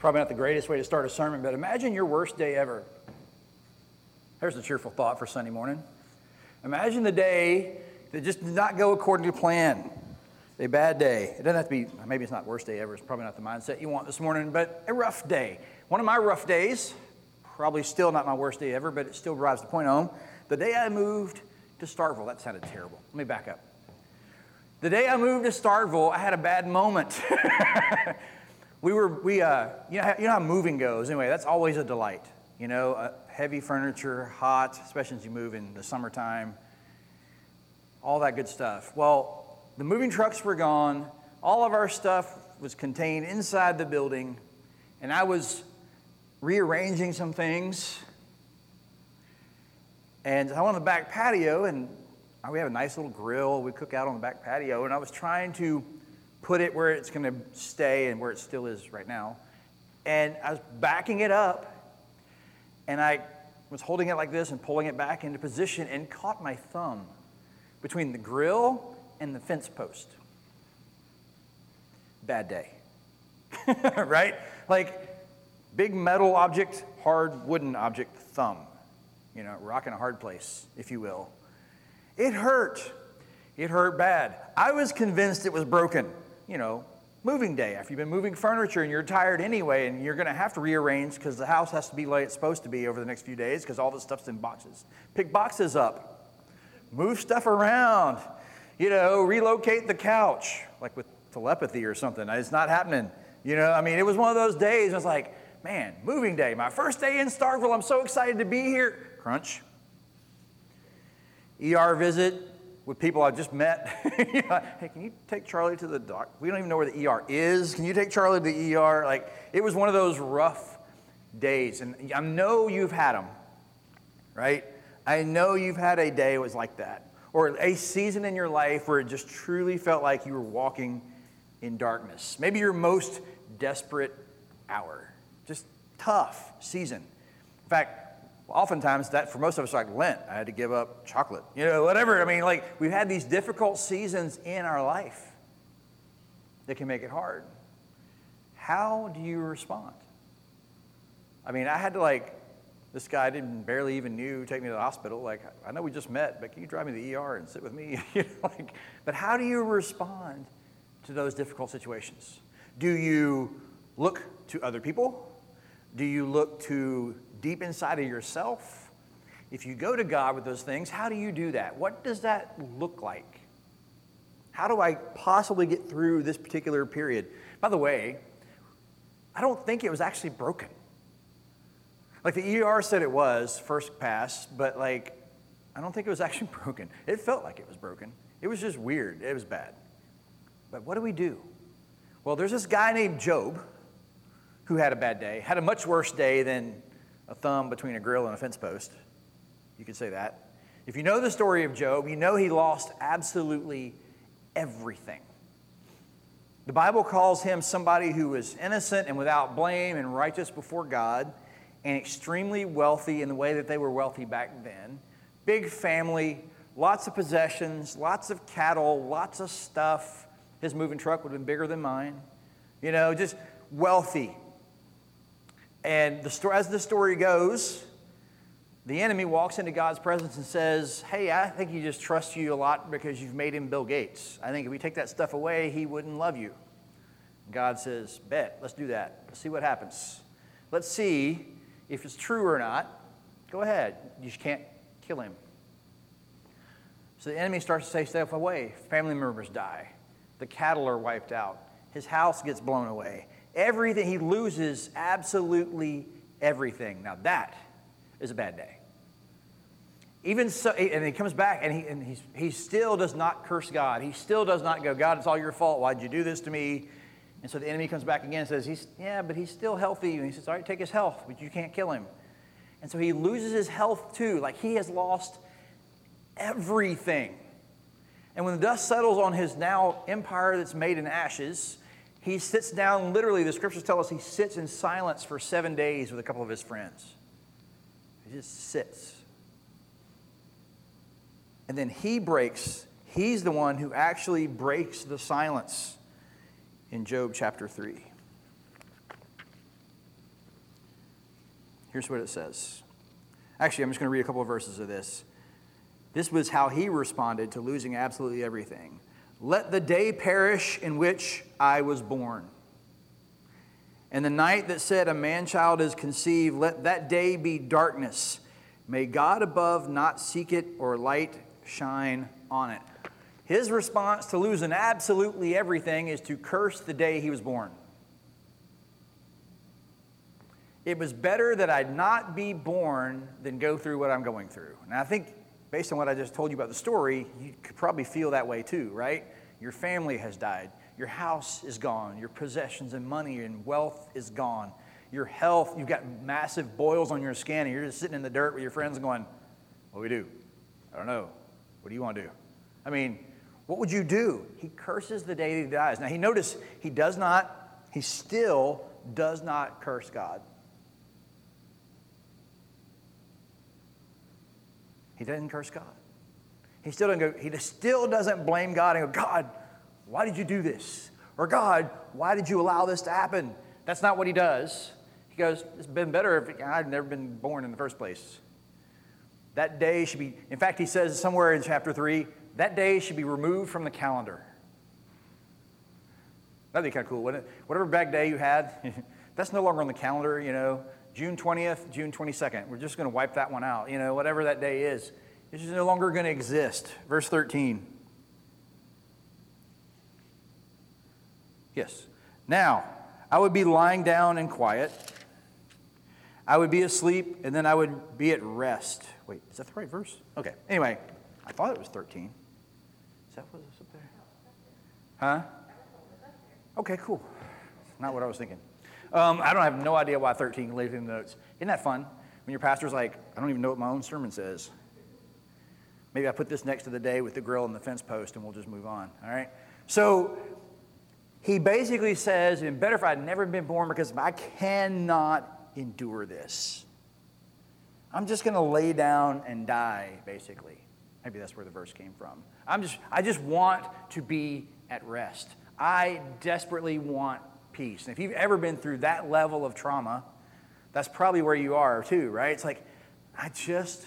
Probably not the greatest way to start a sermon, but imagine your worst day ever. There's a cheerful thought for Sunday morning. Imagine the day that just did not go according to plan. A bad day. It doesn't have to be, maybe it's not worst day ever. It's probably not the mindset you want this morning, but a rough day. One of my rough days, probably still not my worst day ever, but it still drives the point home. The day I moved to Starkville, that sounded terrible. Let me back up. The day I moved to Starkville, I had a bad moment. we were, we, uh, you, know, you know how moving goes. Anyway, that's always a delight. You know, uh, heavy furniture, hot, especially as you move in the summertime, all that good stuff. Well, the moving trucks were gone. All of our stuff was contained inside the building. And I was rearranging some things. And I went on the back patio, and we have a nice little grill. We cook out on the back patio. And I was trying to put it where it's going to stay and where it still is right now. And I was backing it up. And I was holding it like this and pulling it back into position and caught my thumb between the grill and the fence post. Bad day. right? Like big metal object, hard wooden object, thumb. You know, rocking a hard place, if you will. It hurt. It hurt bad. I was convinced it was broken. You know, moving day. After you've been moving furniture and you're tired anyway, and you're going to have to rearrange because the house has to be like it's supposed to be over the next few days because all the stuff's in boxes. Pick boxes up, move stuff around, you know, relocate the couch, like with telepathy or something. It's not happening. You know, I mean, it was one of those days. I was like, man, moving day, my first day in Starkville. I'm so excited to be here. Crunch. ER visit with people I just met. hey, can you take Charlie to the doc? We don't even know where the ER is. Can you take Charlie to the ER? Like, it was one of those rough days. And I know you've had them, right? I know you've had a day that was like that or a season in your life where it just truly felt like you were walking in darkness. Maybe your most desperate hour. Just tough season. In fact, oftentimes that for most of us like Lent, I had to give up chocolate. You know, whatever. I mean, like we've had these difficult seasons in our life that can make it hard. How do you respond? I mean, I had to like this guy didn't barely even knew take me to the hospital. Like, I know we just met, but can you drive me to the ER and sit with me? you know, like, but how do you respond to those difficult situations? Do you look to other people? Do you look to deep inside of yourself? If you go to God with those things, how do you do that? What does that look like? How do I possibly get through this particular period? By the way, I don't think it was actually broken. Like the ER said it was first pass, but like I don't think it was actually broken. It felt like it was broken. It was just weird. It was bad. But what do we do? Well, there's this guy named Job who had a bad day, had a much worse day than a thumb between a grill and a fence post. You could say that. If you know the story of Job, you know he lost absolutely everything. The Bible calls him somebody who was innocent and without blame and righteous before God and extremely wealthy in the way that they were wealthy back then. Big family, lots of possessions, lots of cattle, lots of stuff. His moving truck would have been bigger than mine. You know, just wealthy. And the story, as the story goes, the enemy walks into God's presence and says, Hey, I think he just trusts you a lot because you've made him Bill Gates. I think if we take that stuff away, he wouldn't love you. God says, Bet, let's do that. Let's see what happens. Let's see if it's true or not, go ahead. You just can't kill him. So the enemy starts to take stuff away. Family members die. The cattle are wiped out. His house gets blown away. Everything, he loses absolutely everything. Now that is a bad day. Even so, and he comes back and, he, and he still does not curse God. He still does not go, God, it's all your fault. Why'd you do this to me? And so the enemy comes back again and says, he's, Yeah, but he's still healthy. And he says, All right, take his health, but you can't kill him. And so he loses his health too. Like he has lost everything. And when the dust settles on his now empire that's made in ashes, he sits down, literally, the scriptures tell us he sits in silence for seven days with a couple of his friends. He just sits. And then he breaks, he's the one who actually breaks the silence in Job chapter 3. Here's what it says. Actually, I'm just going to read a couple of verses of this. This was how he responded to losing absolutely everything. Let the day perish in which I was born. And the night that said a man child is conceived, let that day be darkness. May God above not seek it or light shine on it. His response to losing absolutely everything is to curse the day he was born. It was better that I'd not be born than go through what I'm going through. And I think, based on what I just told you about the story, you could probably feel that way too, right? Your family has died. Your house is gone. Your possessions and money and wealth is gone. Your health, you've got massive boils on your skin, and you're just sitting in the dirt with your friends going, What do we do? I don't know. What do you want to do? I mean, what would you do? He curses the day he dies. Now, he notice he does not, he still does not curse God. He doesn't curse God. He still doesn't go, he still doesn't blame God and go, God, why did you do this? Or God, why did you allow this to happen? That's not what he does. He goes, It's been better if I'd never been born in the first place. That day should be, in fact, he says somewhere in chapter 3, that day should be removed from the calendar. That'd be kind of cool, wouldn't it? Whatever bad day you had, that's no longer on the calendar, you know. June 20th, June 22nd. We're just going to wipe that one out. You know, whatever that day is, it's just no longer going to exist. Verse 13. Yes. Now, I would be lying down and quiet. I would be asleep, and then I would be at rest. Wait, is that the right verse? Okay. Anyway, I thought it was 13. Is that what's up there? Huh? Okay, cool. Not what I was thinking. Um, I don't have no idea why 13 laid in the notes. Isn't that fun? When your pastor's like, I don't even know what my own sermon says. Maybe I put this next to the day with the grill and the fence post and we'll just move on. All right? So he basically says, it'd better if I'd never been born because I cannot endure this. I'm just going to lay down and die, basically. Maybe that's where the verse came from. I'm just, I just want to be at rest. I desperately want peace. And if you've ever been through that level of trauma, that's probably where you are too, right? It's like, I just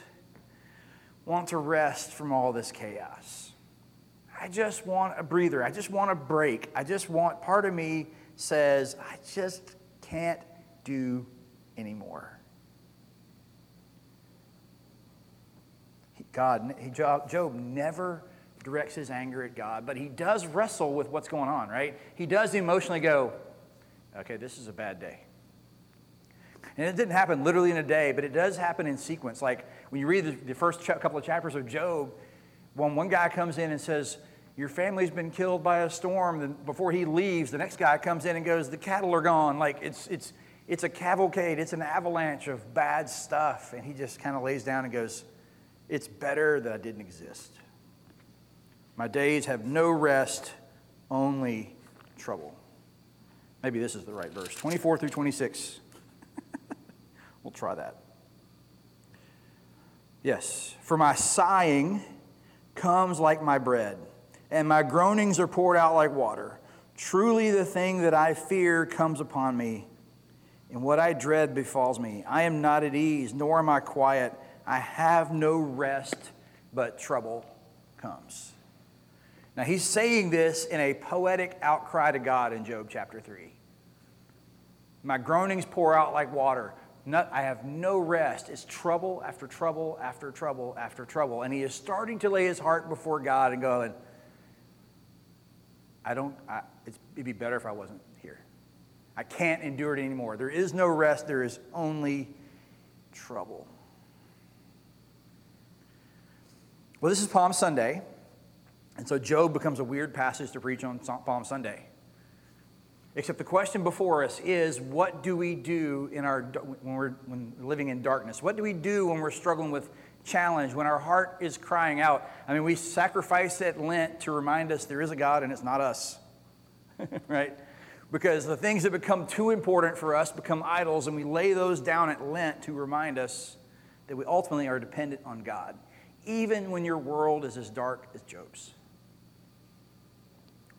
want to rest from all this chaos. I just want a breather. I just want a break. I just want, part of me says, I just can't do anymore. God, Job never directs his anger at God, but he does wrestle with what's going on, right? He does emotionally go, okay, this is a bad day. And it didn't happen literally in a day, but it does happen in sequence. Like when you read the, the first ch- couple of chapters of Job, when one guy comes in and says, Your family's been killed by a storm, then before he leaves, the next guy comes in and goes, The cattle are gone. Like it's, it's, it's a cavalcade, it's an avalanche of bad stuff. And he just kind of lays down and goes, It's better that I didn't exist. My days have no rest, only trouble. Maybe this is the right verse 24 through 26. we'll try that. Yes, for my sighing comes like my bread, and my groanings are poured out like water. Truly, the thing that I fear comes upon me, and what I dread befalls me. I am not at ease, nor am I quiet. I have no rest, but trouble comes. Now, he's saying this in a poetic outcry to God in Job chapter 3. My groanings pour out like water. Not, I have no rest. It's trouble after trouble after trouble after trouble. And he is starting to lay his heart before God and going, I don't, I, it'd be better if I wasn't here. I can't endure it anymore. There is no rest, there is only trouble. Well, this is Palm Sunday. And so Job becomes a weird passage to preach on Palm Sunday. Except the question before us is what do we do in our, when we're when living in darkness? What do we do when we're struggling with challenge, when our heart is crying out? I mean, we sacrifice at Lent to remind us there is a God and it's not us, right? Because the things that become too important for us become idols, and we lay those down at Lent to remind us that we ultimately are dependent on God, even when your world is as dark as Job's.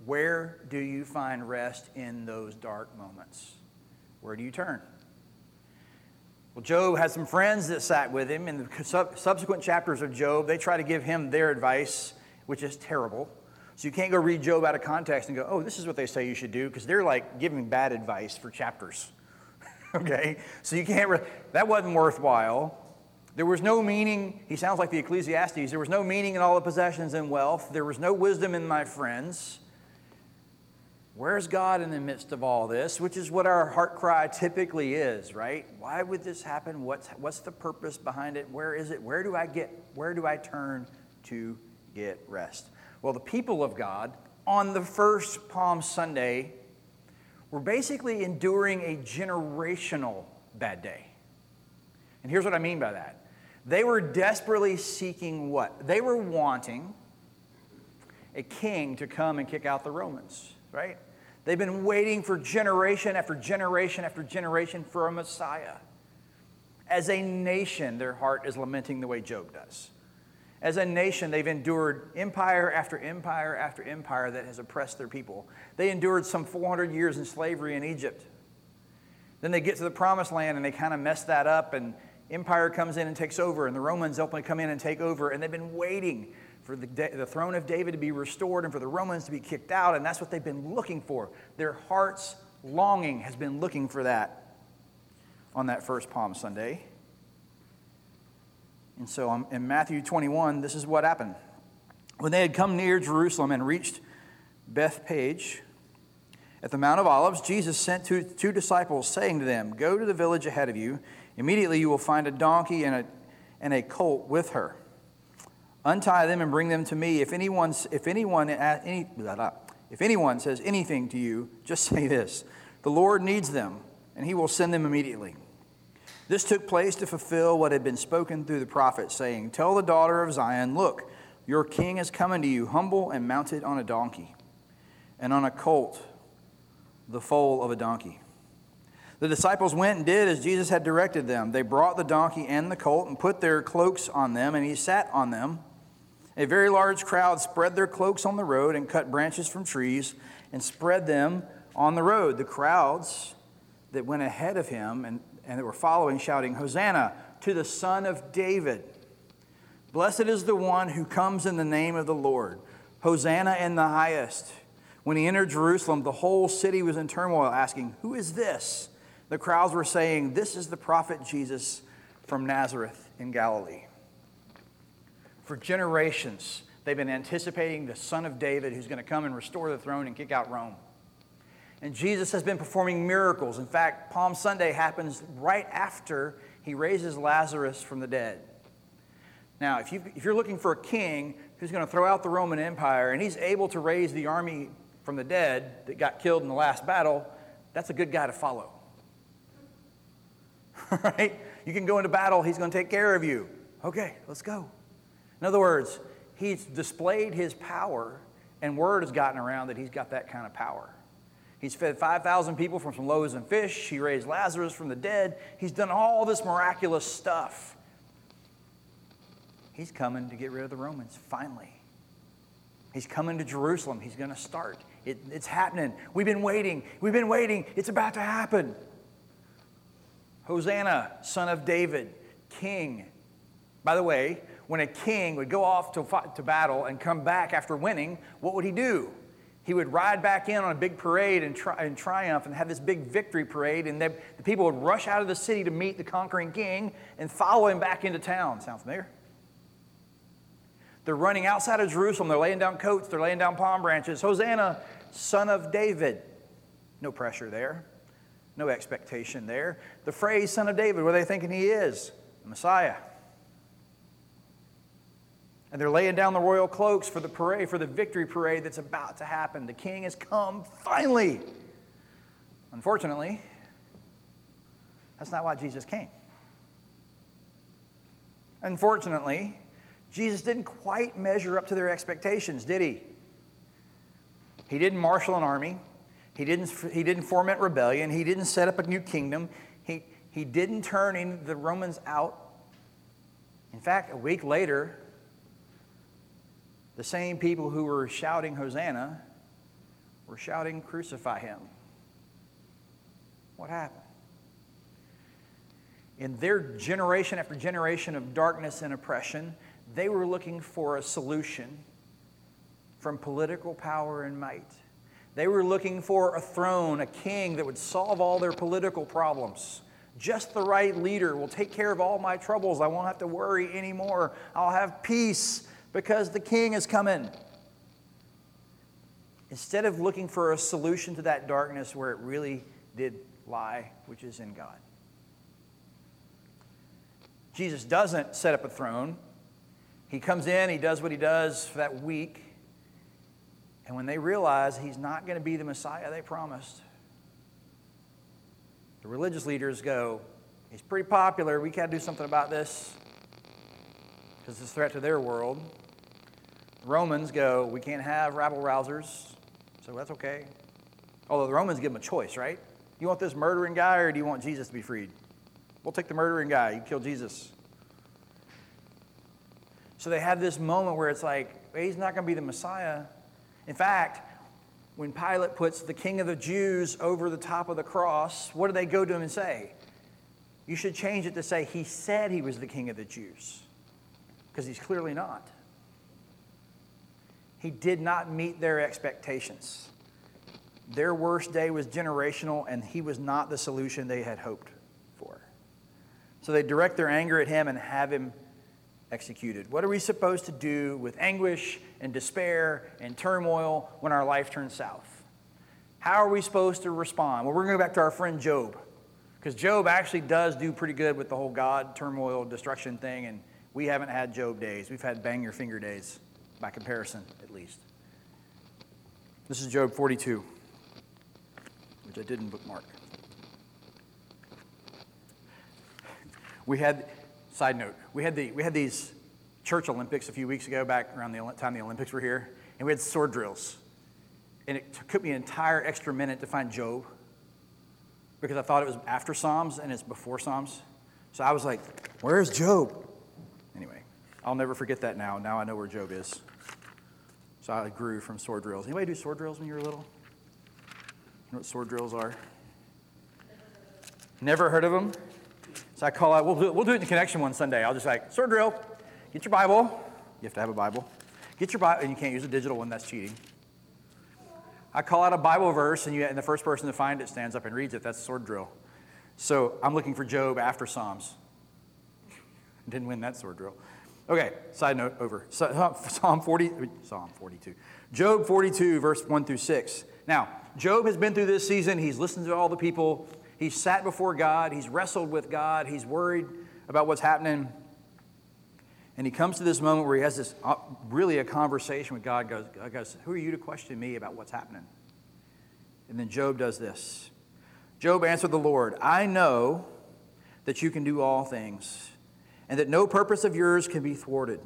Where do you find rest in those dark moments? Where do you turn? Well, Job had some friends that sat with him. In the subsequent chapters of Job, they try to give him their advice, which is terrible. So you can't go read Job out of context and go, oh, this is what they say you should do, because they're like giving bad advice for chapters. okay? So you can't, re- that wasn't worthwhile. There was no meaning, he sounds like the Ecclesiastes, there was no meaning in all the possessions and wealth. There was no wisdom in my friends. Where's God in the midst of all this? Which is what our heart cry typically is, right? Why would this happen? What's, what's the purpose behind it? Where is it? Where do I get, where do I turn to get rest? Well, the people of God on the first Palm Sunday were basically enduring a generational bad day. And here's what I mean by that. They were desperately seeking what? They were wanting a king to come and kick out the Romans right? They've been waiting for generation after generation after generation for a Messiah. As a nation, their heart is lamenting the way Job does. As a nation, they've endured empire after empire after empire that has oppressed their people. They endured some 400 years in slavery in Egypt. Then they get to the promised land and they kind of mess that up, and empire comes in and takes over, and the Romans ultimately come in and take over, and they've been waiting for the, the throne of David to be restored and for the Romans to be kicked out, and that's what they've been looking for. Their heart's longing has been looking for that on that first Palm Sunday. And so um, in Matthew 21, this is what happened. When they had come near Jerusalem and reached Bethphage at the Mount of Olives, Jesus sent two, two disciples, saying to them, Go to the village ahead of you. Immediately you will find a donkey and a, and a colt with her Untie them and bring them to me. If anyone, if anyone, any, if anyone says anything to you, just say this The Lord needs them, and he will send them immediately. This took place to fulfill what had been spoken through the prophet, saying, Tell the daughter of Zion, look, your king is coming to you, humble and mounted on a donkey, and on a colt, the foal of a donkey. The disciples went and did as Jesus had directed them. They brought the donkey and the colt and put their cloaks on them, and he sat on them. A very large crowd spread their cloaks on the road and cut branches from trees and spread them on the road. The crowds that went ahead of him and, and that were following, shouting, Hosanna to the Son of David. Blessed is the one who comes in the name of the Lord. Hosanna in the highest. When he entered Jerusalem, the whole city was in turmoil, asking, Who is this? The crowds were saying, This is the prophet Jesus from Nazareth in Galilee. For generations, they've been anticipating the son of David who's going to come and restore the throne and kick out Rome. And Jesus has been performing miracles. In fact, Palm Sunday happens right after he raises Lazarus from the dead. Now, if, you, if you're looking for a king who's going to throw out the Roman Empire and he's able to raise the army from the dead that got killed in the last battle, that's a good guy to follow. right? You can go into battle, he's going to take care of you. Okay, let's go. In other words, he's displayed his power, and word has gotten around that he's got that kind of power. He's fed 5,000 people from some loaves and fish. He raised Lazarus from the dead. He's done all this miraculous stuff. He's coming to get rid of the Romans, finally. He's coming to Jerusalem. He's going to start. It, it's happening. We've been waiting. We've been waiting. It's about to happen. Hosanna, son of David, king. By the way, when a king would go off to, fight, to battle and come back after winning, what would he do? He would ride back in on a big parade and, tri- and triumph and have this big victory parade, and the people would rush out of the city to meet the conquering king and follow him back into town. Sound familiar? They're running outside of Jerusalem. They're laying down coats, they're laying down palm branches. Hosanna, son of David. No pressure there, no expectation there. The phrase son of David, what are they thinking he is? The Messiah. And they're laying down the royal cloaks for the parade, for the victory parade that's about to happen. The king has come finally. Unfortunately, that's not why Jesus came. Unfortunately, Jesus didn't quite measure up to their expectations, did he? He didn't marshal an army. He didn't, he didn't foment rebellion. He didn't set up a new kingdom. He, he didn't turn the Romans out. In fact, a week later, the same people who were shouting Hosanna were shouting, Crucify him. What happened? in their generation after generation of darkness and oppression, they were looking for a solution from political power and might. They were looking for a throne, a king that would solve all their political problems. Just the right leader will take care of all my troubles. I won't have to worry anymore. I'll have peace because the king is coming. Instead of looking for a solution to that darkness where it really did lie, which is in God. Jesus doesn't set up a throne. He comes in, he does what he does for that week. And when they realize he's not going to be the Messiah they promised, the religious leaders go, He's pretty popular. We got to do something about this because it's a threat to their world. Romans go, We can't have rabble rousers, so that's okay. Although the Romans give them a choice, right? You want this murdering guy or do you want Jesus to be freed? We'll take the murdering guy. You kill Jesus. So they have this moment where it's like, he's not going to be the Messiah. In fact, when Pilate puts the king of the Jews over the top of the cross, what do they go to him and say? You should change it to say, He said he was the king of the Jews, because he's clearly not. He did not meet their expectations. Their worst day was generational, and he was not the solution they had hoped for. So they direct their anger at him and have him executed. What are we supposed to do with anguish and despair and turmoil when our life turns south? How are we supposed to respond? Well, we're going to go back to our friend Job, because Job actually does do pretty good with the whole God, turmoil, destruction thing, and we haven't had Job days. We've had bang your finger days, by comparison, at least. This is Job 42, which I didn't bookmark. We had Side note, we had, the, we had these church Olympics a few weeks ago, back around the time the Olympics were here, and we had sword drills. And it took me an entire extra minute to find Job because I thought it was after Psalms and it's before Psalms. So I was like, where's Job? Anyway, I'll never forget that now. Now I know where Job is. So I grew from sword drills. Anybody do sword drills when you were little? You know what sword drills are? Never heard of them? So I call out, we'll do, it, we'll do it in the connection one Sunday. I'll just like, sword drill, get your Bible. You have to have a Bible. Get your Bible, and you can't use a digital one, that's cheating. I call out a Bible verse, and, you, and the first person to find it stands up and reads it. That's sword drill. So I'm looking for Job after Psalms. Didn't win that sword drill. Okay, side note over. Psalm 40, Psalm 42. Job 42, verse 1 through 6. Now, Job has been through this season. He's listened to all the people He's sat before God, he's wrestled with God, he's worried about what's happening. And he comes to this moment where he has this uh, really a conversation with God. Goes, God goes, Who are you to question me about what's happening? And then Job does this. Job answered the Lord, I know that you can do all things, and that no purpose of yours can be thwarted.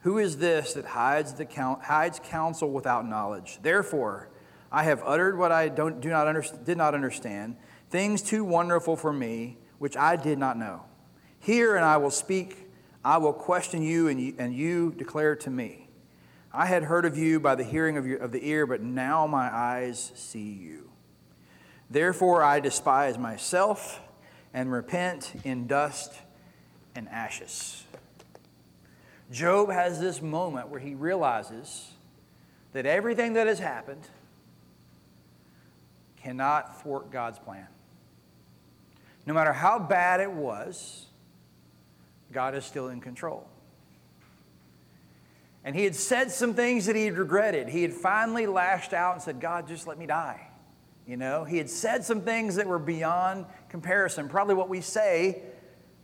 Who is this that hides, the hides counsel without knowledge? Therefore, I have uttered what I don't, do not under, did not understand, things too wonderful for me, which I did not know. Hear and I will speak. I will question you and, you, and you declare to me. I had heard of you by the hearing of, your, of the ear, but now my eyes see you. Therefore I despise myself and repent in dust and ashes. Job has this moment where he realizes that everything that has happened – cannot thwart God's plan. No matter how bad it was, God is still in control. And he had said some things that he had regretted. He had finally lashed out and said, God, just let me die. You know, he had said some things that were beyond comparison. Probably what we say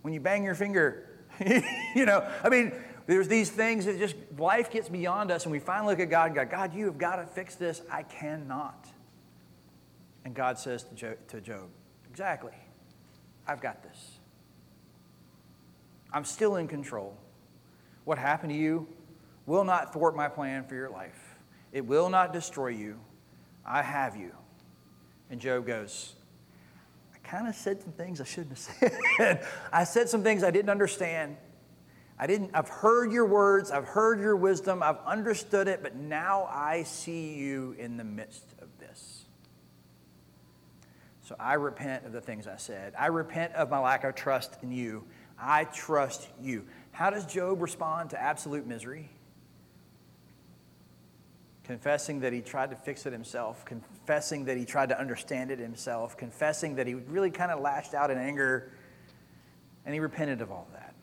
when you bang your finger. you know, I mean, there's these things that just life gets beyond us, and we finally look at God and go, God, you have got to fix this. I cannot. And God says to Job, to Job, Exactly. I've got this. I'm still in control. What happened to you will not thwart my plan for your life, it will not destroy you. I have you. And Job goes, I kind of said some things I shouldn't have said. I said some things I didn't understand. I didn't, I've heard your words, I've heard your wisdom, I've understood it, but now I see you in the midst of this. So I repent of the things I said. I repent of my lack of trust in you. I trust you. How does Job respond to absolute misery? Confessing that he tried to fix it himself, confessing that he tried to understand it himself, confessing that he really kind of lashed out in anger, and he repented of all that.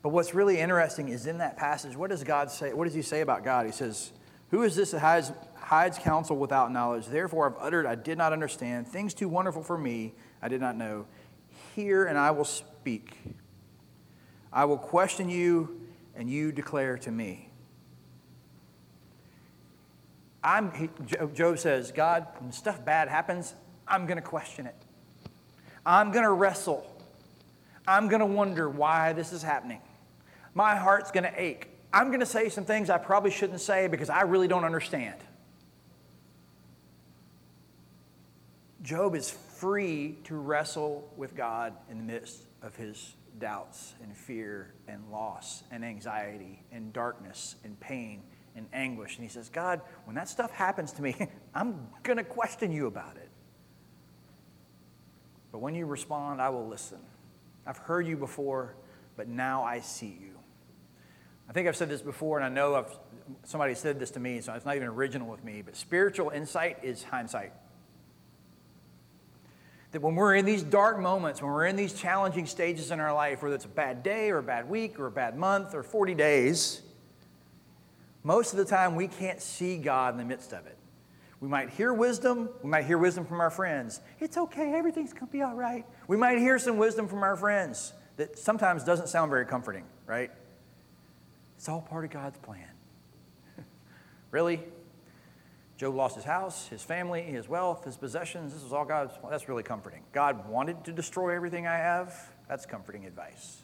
But what's really interesting is in that passage, what does God say? What does he say about God? He says, Who is this that hides, hides counsel without knowledge? Therefore I've uttered, I did not understand. Things too wonderful for me, I did not know. Hear, and I will speak. I will question you, and you declare to me. I'm, he, Job says, God, when stuff bad happens, I'm going to question it. I'm going to wrestle. I'm going to wonder why this is happening. My heart's going to ache. I'm going to say some things I probably shouldn't say because I really don't understand. Job is free to wrestle with God in the midst of his doubts and fear and loss and anxiety and darkness and pain and anguish. And he says, God, when that stuff happens to me, I'm going to question you about it. But when you respond, I will listen. I've heard you before, but now I see you. I think I've said this before, and I know I've, somebody said this to me, so it's not even original with me, but spiritual insight is hindsight. That when we're in these dark moments, when we're in these challenging stages in our life, whether it's a bad day or a bad week or a bad month or 40 days, most of the time we can't see God in the midst of it. We might hear wisdom. We might hear wisdom from our friends. It's okay, everything's going to be all right. We might hear some wisdom from our friends that sometimes doesn't sound very comforting, right? It's all part of God's plan. really? Job lost his house, his family, his wealth, his possessions. This was all God's. That's really comforting. God wanted to destroy everything I have. That's comforting advice.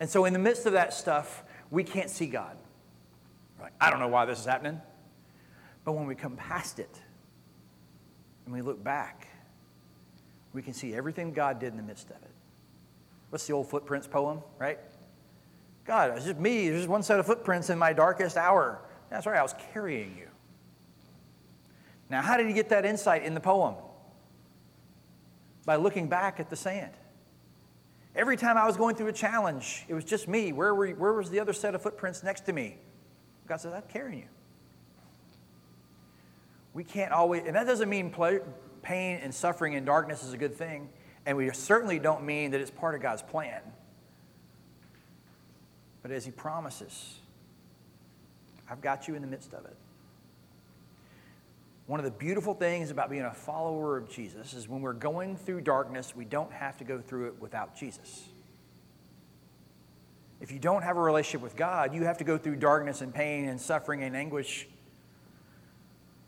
And so, in the midst of that stuff, we can't see God. Like, I don't know why this is happening. But when we come past it and we look back, we can see everything God did in the midst of it. What's the old footprints poem, right? God, it's just me. There's just one set of footprints in my darkest hour. That's right, I was carrying you. Now, how did he get that insight in the poem? By looking back at the sand. Every time I was going through a challenge, it was just me. Where, were, where was the other set of footprints next to me? God says, I'm carrying you. We can't always, and that doesn't mean pain and suffering and darkness is a good thing. And we certainly don't mean that it's part of God's plan. But as He promises, I've got you in the midst of it. One of the beautiful things about being a follower of Jesus is when we're going through darkness, we don't have to go through it without Jesus. If you don't have a relationship with God, you have to go through darkness and pain and suffering and anguish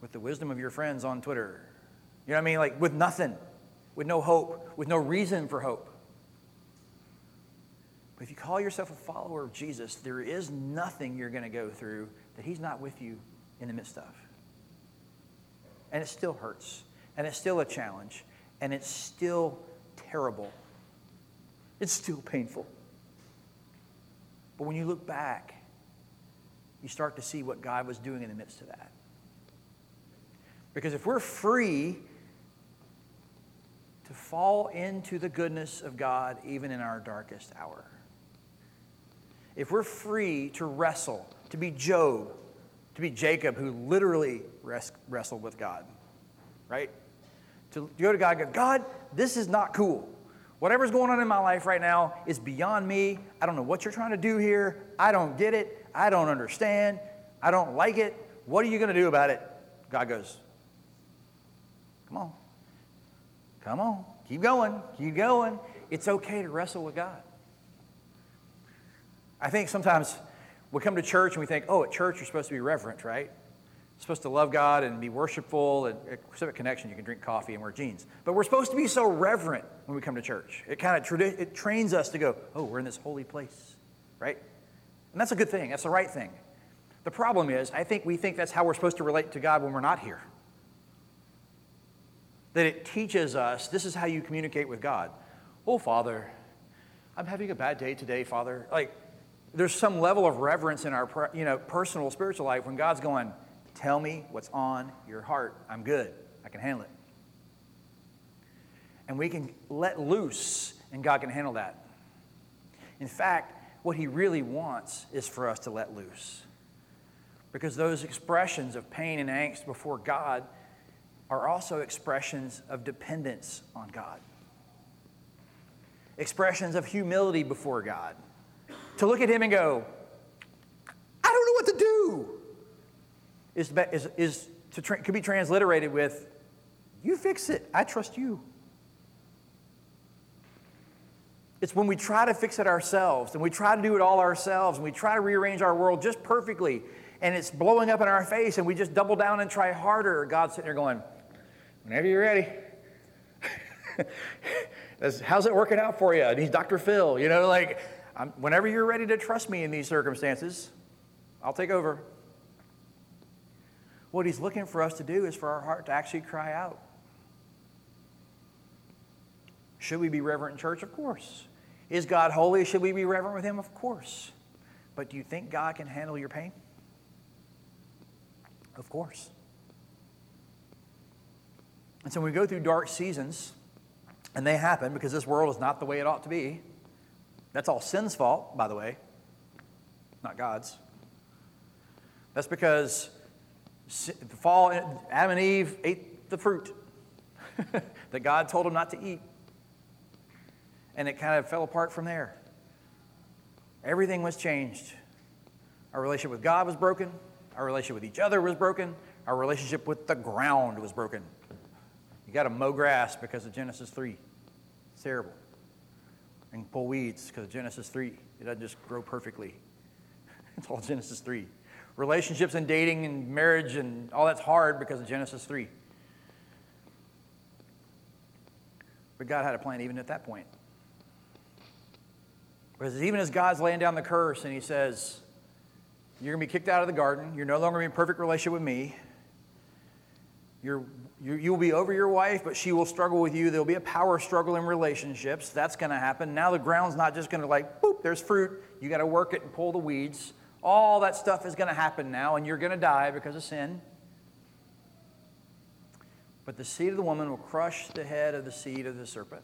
with the wisdom of your friends on Twitter. You know what I mean? Like with nothing, with no hope, with no reason for hope. But if you call yourself a follower of Jesus, there is nothing you're going to go through that He's not with you in the midst of. And it still hurts, and it's still a challenge, and it's still terrible. It's still painful. But when you look back, you start to see what God was doing in the midst of that. Because if we're free to fall into the goodness of God even in our darkest hour, if we're free to wrestle, to be Job, to be Jacob, who literally res- wrestled with God, right? To go to God and go, God, this is not cool. Whatever's going on in my life right now is beyond me. I don't know what you're trying to do here. I don't get it. I don't understand. I don't like it. What are you going to do about it? God goes, Come on. Come on. Keep going. Keep going. It's okay to wrestle with God. I think sometimes we come to church and we think, oh, at church you're supposed to be reverent, right? Supposed to love God and be worshipful. And at Pacific Connection, you can drink coffee and wear jeans. But we're supposed to be so reverent when we come to church. It kind of it trains us to go, oh, we're in this holy place, right? And that's a good thing. That's the right thing. The problem is, I think we think that's how we're supposed to relate to God when we're not here. That it teaches us this is how you communicate with God. Oh, Father, I'm having a bad day today, Father. Like, there's some level of reverence in our you know, personal spiritual life when God's going, Tell me what's on your heart. I'm good. I can handle it. And we can let loose, and God can handle that. In fact, what He really wants is for us to let loose. Because those expressions of pain and angst before God are also expressions of dependence on God, expressions of humility before God. To look at Him and go, I don't know what to do, is, is, is to tra- could be transliterated with, You fix it, I trust you. It's when we try to fix it ourselves and we try to do it all ourselves and we try to rearrange our world just perfectly and it's blowing up in our face and we just double down and try harder. God's sitting there going, whenever you're ready. How's it working out for you? And he's Dr. Phil, you know, like, I'm, whenever you're ready to trust me in these circumstances, I'll take over. What he's looking for us to do is for our heart to actually cry out. Should we be reverent in church? Of course. Is God holy? Should we be reverent with him? Of course. But do you think God can handle your pain? Of course. And so when we go through dark seasons, and they happen because this world is not the way it ought to be, that's all sin's fault, by the way, not God's. That's because the fall, Adam and Eve ate the fruit that God told them not to eat. And it kind of fell apart from there. Everything was changed. Our relationship with God was broken. Our relationship with each other was broken. Our relationship with the ground was broken. You got to mow grass because of Genesis 3. It's terrible. And pull weeds because of Genesis 3. It doesn't just grow perfectly. It's all Genesis 3. Relationships and dating and marriage and all that's hard because of Genesis 3. But God had a plan even at that point. Because even as God's laying down the curse and He says, You're going to be kicked out of the garden, you're no longer in perfect relationship with me, you're, you, you will be over your wife, but she will struggle with you. There'll be a power struggle in relationships. That's going to happen. Now the ground's not just going to like, boop, there's fruit. You got to work it and pull the weeds. All that stuff is going to happen now, and you're going to die because of sin. But the seed of the woman will crush the head of the seed of the serpent.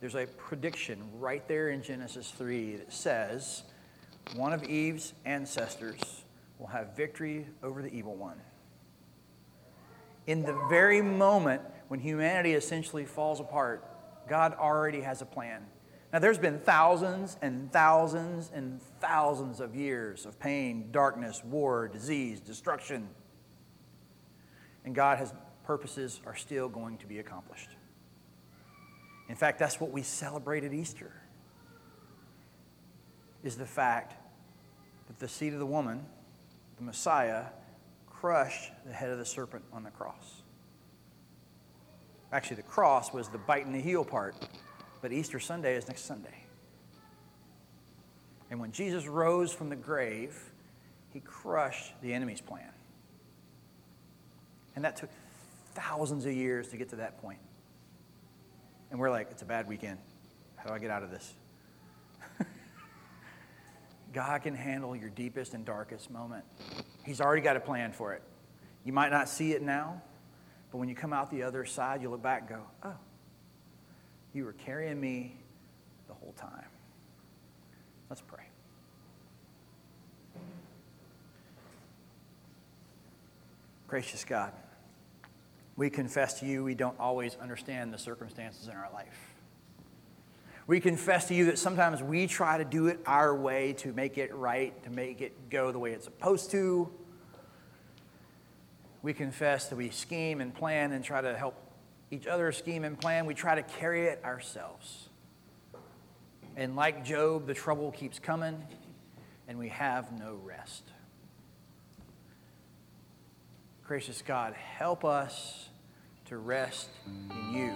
There's a prediction right there in Genesis 3 that says one of Eve's ancestors will have victory over the evil one in the very moment when humanity essentially falls apart, God already has a plan. Now, there's been thousands and thousands and thousands of years of pain, darkness, war, disease, destruction. And God has purposes are still going to be accomplished. In fact, that's what we celebrate at Easter. Is the fact that the seed of the woman, the Messiah, crushed the head of the serpent on the cross. Actually, the cross was the bite in the heel part, but Easter Sunday is next Sunday. And when Jesus rose from the grave, he crushed the enemy's plan. And that took thousands of years to get to that point. And we're like, it's a bad weekend. How do I get out of this? God can handle your deepest and darkest moment. He's already got a plan for it. You might not see it now, but when you come out the other side, you look back and go, oh, you were carrying me the whole time. Let's pray. Gracious God, we confess to you we don't always understand the circumstances in our life. We confess to you that sometimes we try to do it our way to make it right, to make it go the way it's supposed to. We confess that we scheme and plan and try to help each other scheme and plan. We try to carry it ourselves. And like Job, the trouble keeps coming, and we have no rest. Gracious God, help us to rest in you.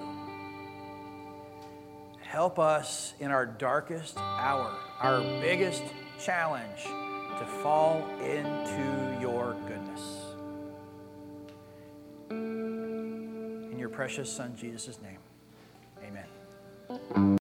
Help us in our darkest hour, our biggest challenge, to fall into your goodness. Precious Son, Jesus' name, amen.